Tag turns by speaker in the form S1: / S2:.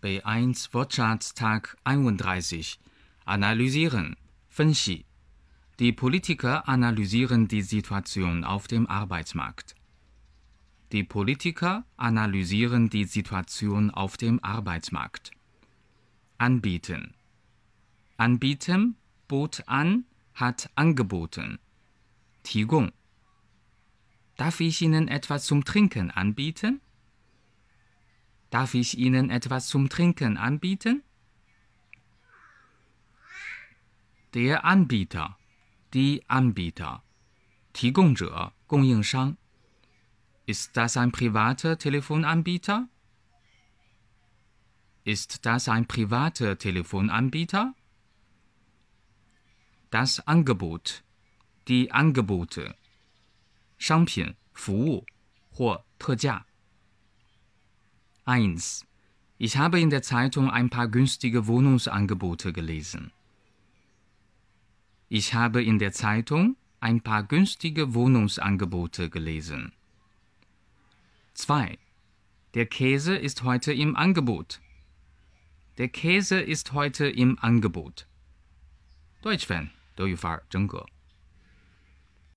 S1: B1 Wirtschaftstag 31 Analysieren, Fenxi. Die Politiker analysieren die Situation auf dem Arbeitsmarkt. Die Politiker analysieren die Situation auf dem Arbeitsmarkt. Anbieten. Anbieten, bot an, hat angeboten. 提供. Darf ich Ihnen etwas zum Trinken anbieten? Darf ich Ihnen etwas zum Trinken anbieten? Der Anbieter, die Anbieter, 提供者，供应商。Ist das ein privater Telefonanbieter? Ist das ein privater Telefonanbieter? Das Angebot, die Angebote, 商品、服务或特价。 1. Ich habe in der Zeitung ein paar günstige Wohnungsangebote gelesen. Ich habe in der Zeitung ein paar günstige Wohnungsangebote gelesen. 2. Der Käse ist heute im Angebot. Der Käse ist heute im Angebot. Deutsch Fan 德语范儿真格。